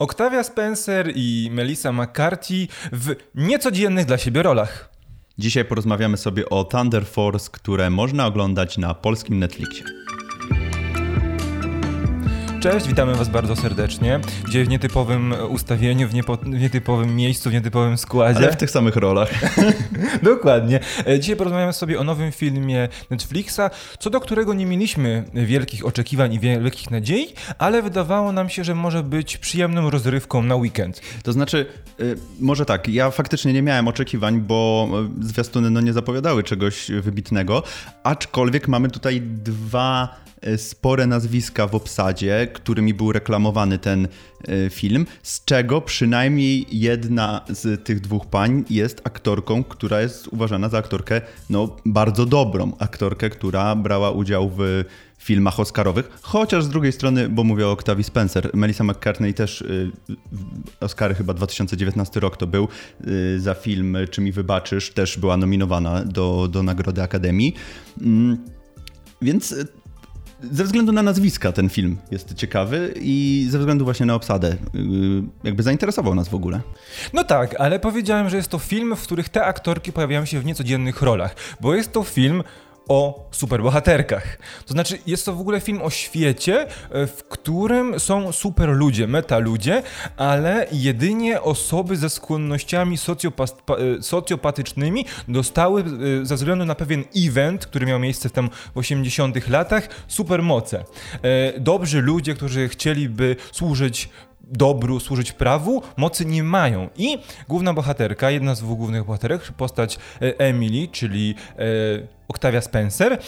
Octavia Spencer i Melissa McCarthy w niecodziennych dla siebie rolach. Dzisiaj porozmawiamy sobie o Thunder Force, które można oglądać na polskim Netflixie. Cześć, witamy Was bardzo serdecznie. Dzisiaj w nietypowym ustawieniu, w, niepo, w nietypowym miejscu, w nietypowym składzie. Ale w tych samych rolach. Dokładnie. E, dzisiaj porozmawiamy sobie o nowym filmie Netflixa, co do którego nie mieliśmy wielkich oczekiwań i wielkich nadziei, ale wydawało nam się, że może być przyjemną rozrywką na weekend. To znaczy, y, może tak, ja faktycznie nie miałem oczekiwań, bo y, zwiastuny no, nie zapowiadały czegoś wybitnego, aczkolwiek mamy tutaj dwa E, spore nazwiska w obsadzie, którymi był reklamowany ten e, film, z czego przynajmniej jedna z tych dwóch pań jest aktorką, która jest uważana za aktorkę no, bardzo dobrą. Aktorkę, która brała udział w filmach oscarowych, chociaż z drugiej strony, bo mówię o Octavii Spencer, Melissa McCartney też, y, Oscary chyba 2019 rok to był, za film Czy mi wybaczysz, też była nominowana do, do Nagrody Akademii. Mm, więc ze względu na nazwiska ten film jest ciekawy i ze względu właśnie na obsadę. Y, jakby zainteresował nas w ogóle. No tak, ale powiedziałem, że jest to film, w których te aktorki pojawiają się w niecodziennych rolach, bo jest to film o superbohaterkach. To znaczy, jest to w ogóle film o świecie, e, w którym są super ludzie, meta ludzie, ale jedynie osoby ze skłonnościami e, socjopatycznymi dostały e, ze względu na pewien event, który miał miejsce w tam w 80 latach, supermoce. Dobrzy ludzie, którzy chcieliby służyć dobru, służyć prawu, mocy nie mają. I główna bohaterka, jedna z dwóch głównych bohaterek, postać Emily, czyli Octavia Spencer,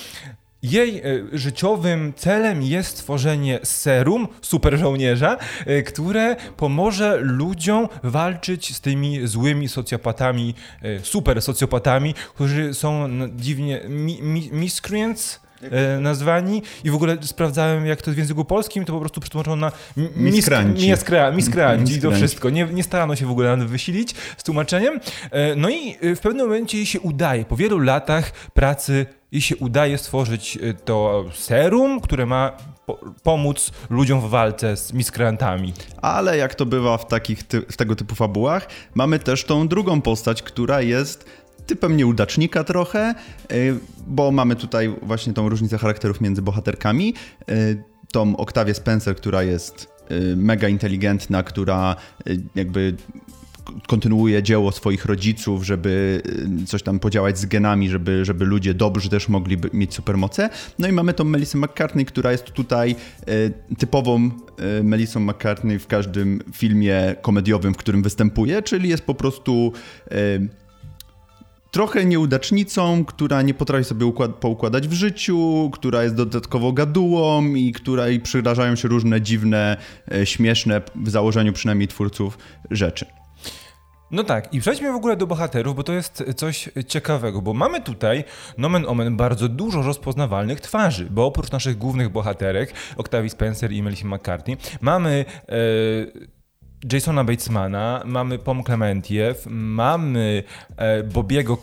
jej e, życiowym celem jest stworzenie serum super żołnierza, e, które pomoże ludziom walczyć z tymi złymi socjopatami, e, super socjopatami, którzy są dziwnie mi, mi, miscreants, e, nazwani i w ogóle sprawdzałem jak to w języku polskim, to po prostu przetłumaczono na miskranci. Miskra, miskranci i to wszystko. Nie, nie starano się w ogóle nawet wysilić z tłumaczeniem. E, no i e, w pewnym momencie jej się udaje, po wielu latach pracy jej się udaje stworzyć e, to serum, które ma pomóc ludziom w walce z miskrantami. Ale jak to bywa w takich w tego typu fabułach, mamy też tą drugą postać, która jest typem nieudacznika trochę, y, bo mamy tutaj właśnie tą różnicę charakterów między bohaterkami. Y, tą Octavię Spencer, która jest y, mega inteligentna, która jakby kontynuuje dzieło swoich rodziców, żeby coś tam podziałać z genami, żeby, żeby ludzie dobrzy też mogli mieć supermoce. No i mamy tą Melissa McCartney, która jest tutaj typową Melissą McCartney w każdym filmie komediowym, w którym występuje, czyli jest po prostu trochę nieudacznicą, która nie potrafi sobie układ, poukładać w życiu, która jest dodatkowo gadułą i której przydarzają się różne dziwne, e, śmieszne, w założeniu przynajmniej twórców, rzeczy. No tak, i przejdźmy w ogóle do bohaterów, bo to jest coś ciekawego, bo mamy tutaj, nomen omen, bardzo dużo rozpoznawalnych twarzy, bo oprócz naszych głównych bohaterek, Octavii Spencer i Melissa McCarthy, mamy... E, Jasona Batesmana, mamy Pom Clementiew, mamy e, Bobiego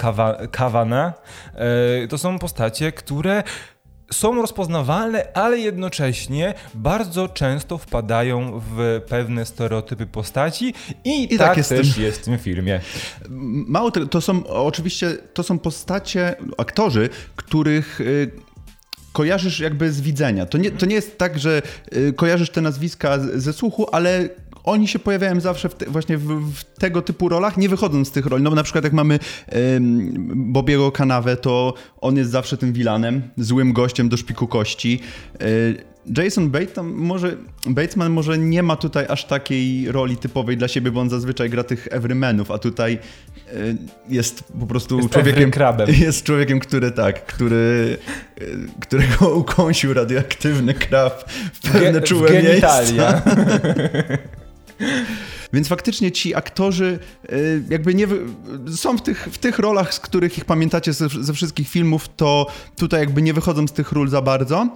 Kawana. E, to są postacie, które są rozpoznawalne, ale jednocześnie bardzo często wpadają w pewne stereotypy postaci i, I tak, tak jest też tym. jest w tym filmie. Mało tego, to są oczywiście, to są postacie, aktorzy, których... Y, kojarzysz jakby z widzenia. To nie, to nie jest tak, że y, kojarzysz te nazwiska ze słuchu, ale oni się pojawiają zawsze w te, właśnie w, w, tego typu rolach, nie wychodząc z tych roli. No na przykład jak mamy ym, Bobiego Kanawę, to on jest zawsze tym vilanem, złym gościem do szpiku kości. Yy, Jason Bateman może, Batesman może nie ma tutaj aż takiej roli typowej dla siebie, bo on zazwyczaj gra tych everymanów, a tutaj y, jest po prostu jest człowiekiem, krabem. jest człowiekiem, który tak, który, y, którego ukąsił radioaktywny krab w pewne Ge czułe miejsca. Więc faktycznie ci aktorzy y, jakby nie są w tych, w tych rolach, z których ich pamiętacie ze, ze wszystkich filmów, to tutaj jakby nie wychodzą z tych ról za bardzo.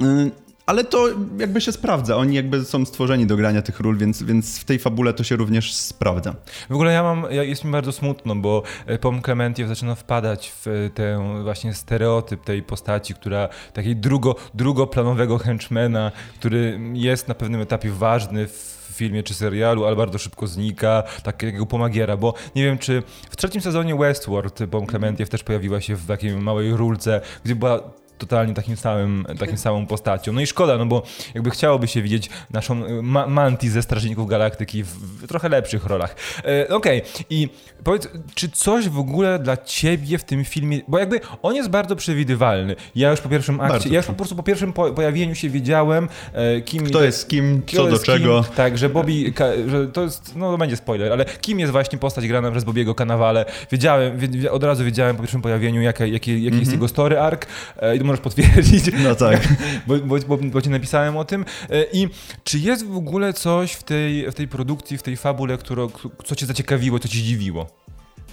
Y, ale to jakby się sprawdza. Oni jakby są stworzeni do grania tych ról, więc, więc w tej fabule to się również sprawdza. W ogóle ja mam, jest mi bardzo smutno, bo e, Pom Clementiew zaczyna wpadać w ten właśnie stereotyp tej postaci, która takiej drugo, drugoplanowego henchmana, który jest na pewnym etapie ważny w filmie czy serialu, ale bardzo szybko znika, takiego pomagiera, bo nie wiem, czy w trzecim sezonie Westworld Bon Clementiew też pojawiła się w takiej małej rulce, gdzie była totalnie takim samym, takim samą postacią. No i szkoda, no bo jakby chciałoby się widzieć naszą y, ma Manti ze Strażników Galaktyki w, w trochę lepszych rolach. E, Okej, okay. i powiedz, czy coś w ogóle dla ciebie w tym filmie, bo jakby on jest bardzo przewidywalny. Ja już po pierwszym akcie, bardzo ja już po prostu po pierwszym po pojawieniu się wiedziałem, e, kim... Kto jest kim, co do czego. Kim, tak, że Bobby, że to jest, no to będzie spoiler, ale kim jest właśnie postać grana przez Bobiego Kanawale. Wiedziałem, od razu wiedziałem po pierwszym pojawieniu, jaki, jaki, jaki mm -hmm. jest mhm. jego story arc e, możesz potwierdzić. No tak. bo, bo, bo, bo ci napisałem o tym. E, I czy jest w ogóle coś w tej, w tej produkcji, w tej fabule, którą, co cię zaciekawiło, co cię zdziwiło?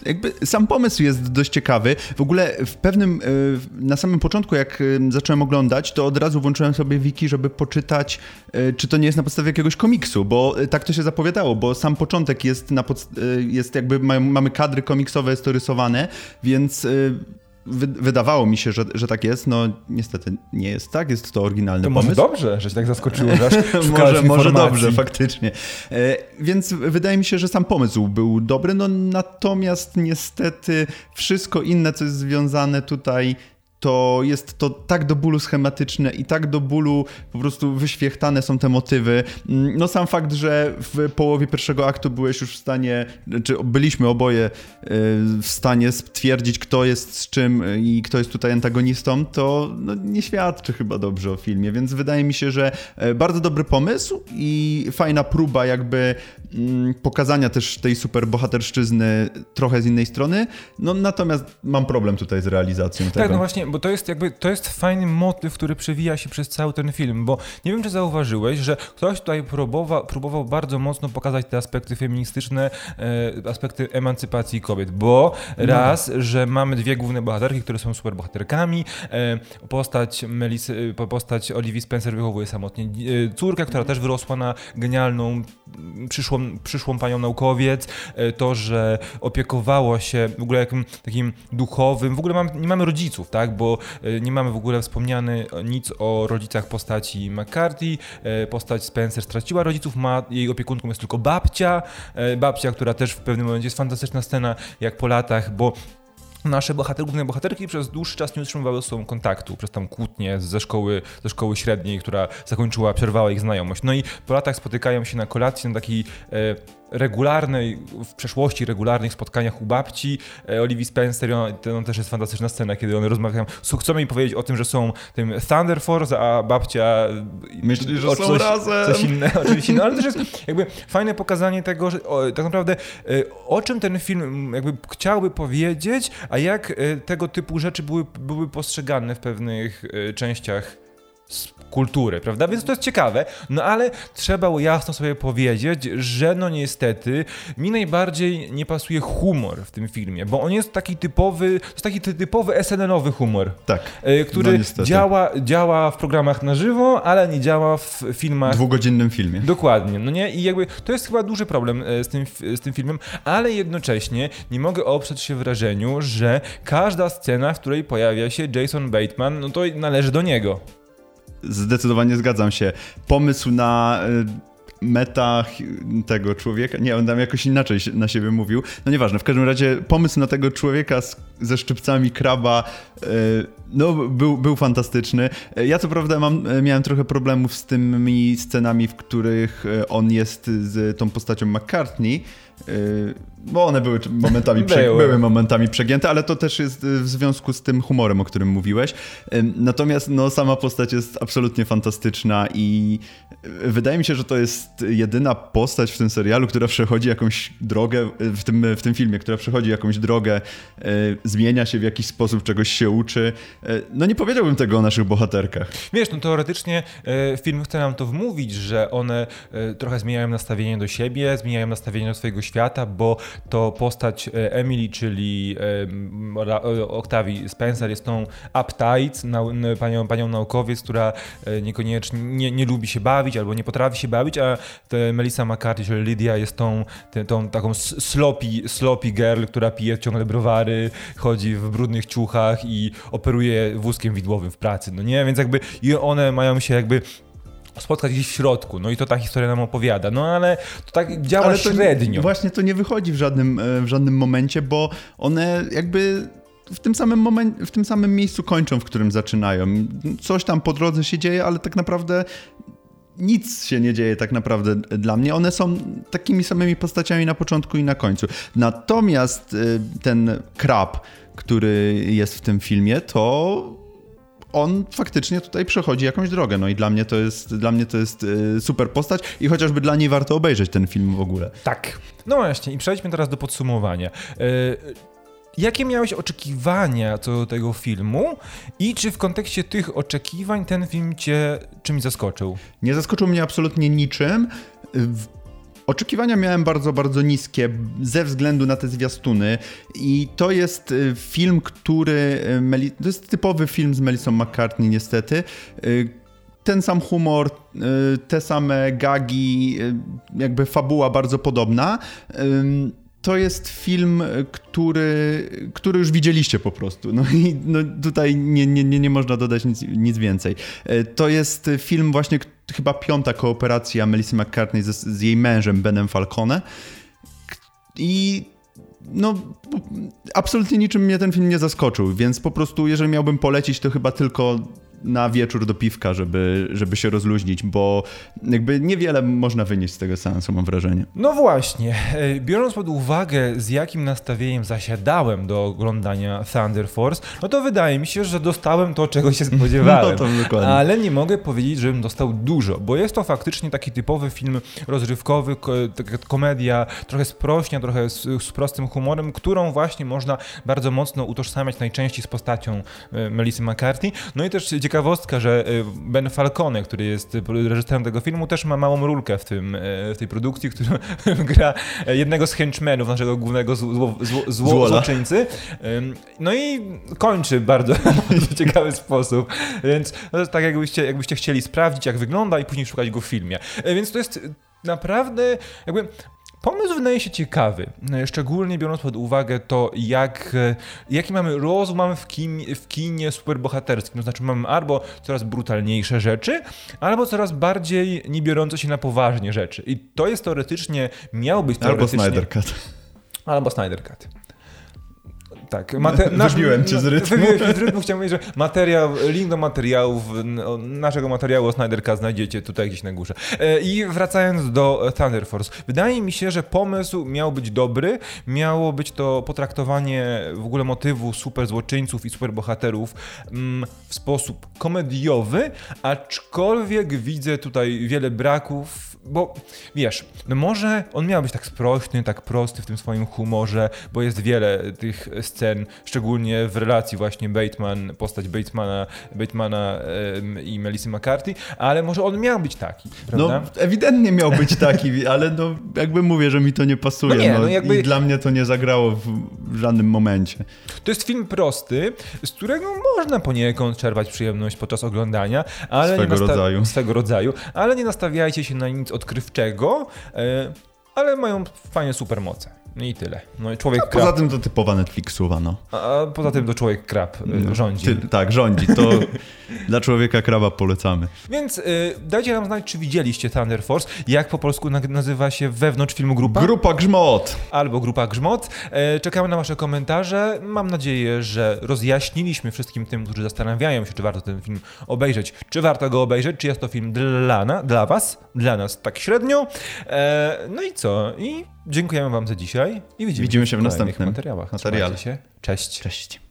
jakby sam pomysł jest dość ciekawy. W ogóle w pewnym, e, na samym początku, jak e, zacząłem oglądać, to od razu włączyłem sobie wiki, żeby poczytać, czy to nie jest na podstawie jakiegoś komiksu, bo tak to się zapowiadało, bo sam początek jest, na jest jakby, mamy kadry komiksowe, jest to rysowane, więc wydawało mi się, że, że tak jest. No niestety nie jest tak, jest to oryginalny to pomysł. może dobrze, że się tak zaskoczyło, że może, może dobrze, faktycznie. E, więc wydaje mi się, że sam pomysł był dobry, no natomiast niestety wszystko inne, co jest związane tutaj to jest to tak do bólu schematyczne i tak do bólu po prostu wyświechtane są te motywy. Mm, no sam fakt, że w połowie pierwszego aktu byłeś już w stanie, czy byliśmy oboje y, w stanie stwierdzić, kto jest z czym i kto jest tutaj antagonistą, to no, nie świadczy chyba dobrze o filmie, więc wydaje mi się, że e, bardzo dobry pomysł i fajna próba jakby mm, pokazania też tej superbohaterszczyzny trochę z innej strony, no natomiast mam problem tutaj z realizacją tego. Tak, no właśnie, bo to jest jakby, to jest fajny motyw, który przewija się przez cały ten film, bo nie wiem, czy zauważyłeś, że ktoś tutaj próbował, próbował bardzo mocno pokazać te aspekty feministyczne, e, aspekty emancypacji kobiet, bo no. raz, że mamy dwie główne bohaterki, które są super bohaterkami, e, postać, Melisy, postać Olivia Spencer wychowuje samotnie e, córkę, która też wyrosła na genialną, przyszłą, przyszłą panią naukowiec, to, że opiekowało się w ogóle jakim takim duchowym, w ogóle mam, nie mamy rodziców, tak, bo e, nie mamy w ogóle wspomniane nic o rodzicach postaci McCarthy. E, postać Spencer straciła rodziców, ma, jej opiekunką jest tylko babcia. E, babcia, która też w pewnym momencie jest fantastyczna scena, jak po latach, bo nasze bohater, główne bohaterki przez dłuższy czas nie utrzymywały ze sobą kontaktu, przez tam kłótnie ze szkoły, ze szkoły średniej, która zakończyła, przerwała ich znajomość. No i po latach spotykają się na kolacji na takiej e, regularnej, w przeszłości regularnych spotkaniach u babci e, Olivia Spencer, on, to też jest fantastyczna scena, kiedy one rozmawiają, chcą mi powiedzieć o tym, że są tym Thunder Force, a babcia myśli, że są coś, razem. Coś innego, oczywiście, no, ale też jest jakby fajne pokazanie tego, że o, tak naprawdę e, o czym ten film jakby chciałby powiedzieć, a jak e, tego typu rzeczy były, były postrzegane w pewnych częściach kultury, prawda? Więc to jest ciekawe, no ale trzeba jasno sobie powiedzieć, że no niestety mi najbardziej nie pasuje humor w tym filmie, bo on jest taki typowy, to jest taki typowy SNL-owy humor. Tak. E, który no działa, działa w programach na żywo, ale nie działa w filmach. Dwugodzinnym filmie. Dokładnie, no nie? I jakby to jest chyba duży problem e, z tym, z tym filmem, ale jednocześnie nie mogę oprzeć się wrażeniu, że każda scena, w której pojawia się Jason Bateman, no to należy do niego. Zdecydowanie zgadzam się. Pomysł na e, meta tego człowieka, nie, on tam jakoś inaczej na siebie mówił, no nieważne, w każdym razie pomysł na tego człowieka z, ze szczypcami kraba e, no, był, był fantastyczny. E, ja co prawda mam, miałem trochę problemów z tymi scenami, w których on jest z tą postacią McCartney, bo one były momentami, prze, były. momentami przegięte, ale to też jest y, w związku z tym humorem, o którym mówiłeś. Natomiast no, sama postać jest absolutnie fantastyczna i wydaje mi się, że to jest jedyna postać w tym serialu, która przechodzi jakąś drogę, w tym, w tym filmie, która przechodzi jakąś drogę, zmienia się w jakiś sposób, czegoś się uczy. No nie powiedziałbym tego o naszych bohaterkach. Wiesz, no teoretycznie film chce nam to wmówić, że one trochę zmieniają nastawienie do siebie, zmieniają nastawienie do swojego świata, bo to postać e, Emily, czyli e, Octavii Spencer jest tą uptight, panią, panią naukowiec, która e, niekoniecznie nie, nie lubi się bawić albo nie potrafi się bawić, a Melissa McCarthy, czyli Lydia jest tą, tą taką sloppy, sloppy girl, która pije ciągle browary, chodzi w brudnych ciuchach i operuje wózkiem widłowym w pracy, no nie? Więc jakby i one mają się jakby spotkać gdzieś w środku. No i to ta historia nam opowiada. No ale to tak działa ale średnio. Właśnie to nie wychodzi w żadnym, e, w żadnym momencie, bo one jakby w tym, samym momencie, w tym samym miejscu kończą, w którym zaczynają. Coś tam po drodze się dzieje, ale tak naprawdę nic się nie dzieje tak naprawdę dla mnie. One są takimi samymi postaciami na początku i na końcu. Natomiast y, ten krab, który jest w tym filmie, to on faktycznie tutaj przechodzi jakąś drogę. No i dla mnie to jest, dla mnie to jest y, super postać i chociażby dla niej warto obejrzeć ten film w ogóle. Tak. No właśnie, i przejdźmy teraz do podsumowania. Jakie miałeś oczekiwania co do tego filmu i czy w kontekście tych oczekiwań ten film cię czymś zaskoczył? Nie zaskoczył mnie absolutnie niczym. Oczekiwania miałem bardzo, bardzo niskie ze względu na te zwiastuny i to jest y, film, który... Y, to jest typowy film z Melissą McCartney niestety y, ten sam humor, te same gagi, jakby fabuła bardzo podobna to jest film, który, który już widzieliście po prostu. No i no, tutaj nie, nie, nie, nie można dodać nic, nic więcej. E, to jest film właśnie chyba piąta kooperacja Melissa McCartney z, z jej mężem Benem Falcone. I no, absolutnie niczym mnie ten film nie zaskoczył, więc po prostu, jeżeli miałbym polecić, to chyba tylko na wieczór do piwka, żeby, żeby się rozluźnić, bo jakby niewiele można wynieść z tego seansu, mam wrażenie. No właśnie, e, biorąc pod uwagę, z jakim nastawieniem zasiadałem do oglądania Thunder Force, no to wydaje mi się, że dostałem to, czego się spodziewałem. No to dokładnie. Ale nie mogę powiedzieć, żebym dostał dużo, bo jest to faktycznie taki typowy film rozrywkowy, taka komedia, trochę sprośnia, trochę z, z prostym humorem, którą właśnie można bardzo mocno utożsamiać najczęściej z postacią e, Melissa McCarthy. No i też ciekawe ciekawostka, że y, Ben Falcone, który jest reżyserem tego filmu, też ma małą rulkę w, tym, y, w tej produkcji, który gra jednego z henchmenów naszego głównego zło, zło, zło, złoczyńcy. No i kończy bardzo, bardzo ciekawy sposób. Więc to jest tak, jakbyście, jakbyście chcieli sprawdzić, jak wygląda i później szukać go w filmie. E, więc to jest naprawdę jakby Pomysł wydaje się ciekawy, szczególnie biorąc pod uwagę to, jak, jaki mamy rozwój mamy w, kin, w kinie superbohaterskim. To znaczy mamy albo coraz brutalniejsze rzeczy, albo coraz bardziej nie biorące się na poważnie rzeczy. I to jest teoretycznie, miał być teoretycznie... Albo Snyder Cut. Albo Snyder Cut. Tak, mater- nasz, wybiłem cię z rytmu. Wybiłem cię z rytmu, chciałem powiedzieć, że materiał, link do materiałów, naszego materiału Snyderka znajdziecie tutaj gdzieś na górze. E, I wracając do Thunder Force, wydaje mi się, że pomysł miał być dobry, miało być to potraktowanie w ogóle motywu super złoczyńców i super bohaterów mm, w sposób komediowy, aczkolwiek widzę tutaj wiele braków bo wiesz, no może on miał być tak sprośny, tak prosty w tym swoim humorze, bo jest wiele tych scen, szczególnie w relacji właśnie Bateman, postać Batemana, Batemana i Melissa McCarthy, ale może on miał być taki, prawda? No ewidentnie miał być taki, ale no jakby mówię, że mi to nie pasuje. No nie, no, no jakby... I dla mnie to nie zagrało w, żadnym momencie. To jest film prosty, z którego można poniekąd czerpać przyjemność podczas oglądania, ale swego rodzaju. Swego rodzaju, ale nie nastawiajcie się na nic odkrywczego, e, ale mają fajne supermoce. No I tyle. No i człowiek A poza tym to typowa Netflixowa, no. A poza tym to człowiek krab y, no, rządzi. Ty, tak, rządzi. To dla człowieka kraba polecamy. Więc y, dajcie nam znać, czy widzieliście Thunder Force. Jak po polsku nazywa się wewnątrz filmu grupa? Grupa Grzmot. Albo Grupa Grzmot. E, czekamy na wasze komentarze. Mam nadzieję, że rozjaśniliśmy wszystkim tym, którzy zastanawiają się, czy warto ten film obejrzeć. Czy warto go obejrzeć, czy jest to film dla, na, dla was, dla nas tak średnio. E, no i co? I Dziękujemy Wam za dzisiaj i widzimy, widzimy się w następnym materiałach. Materiale. Się. Cześć. Cześć.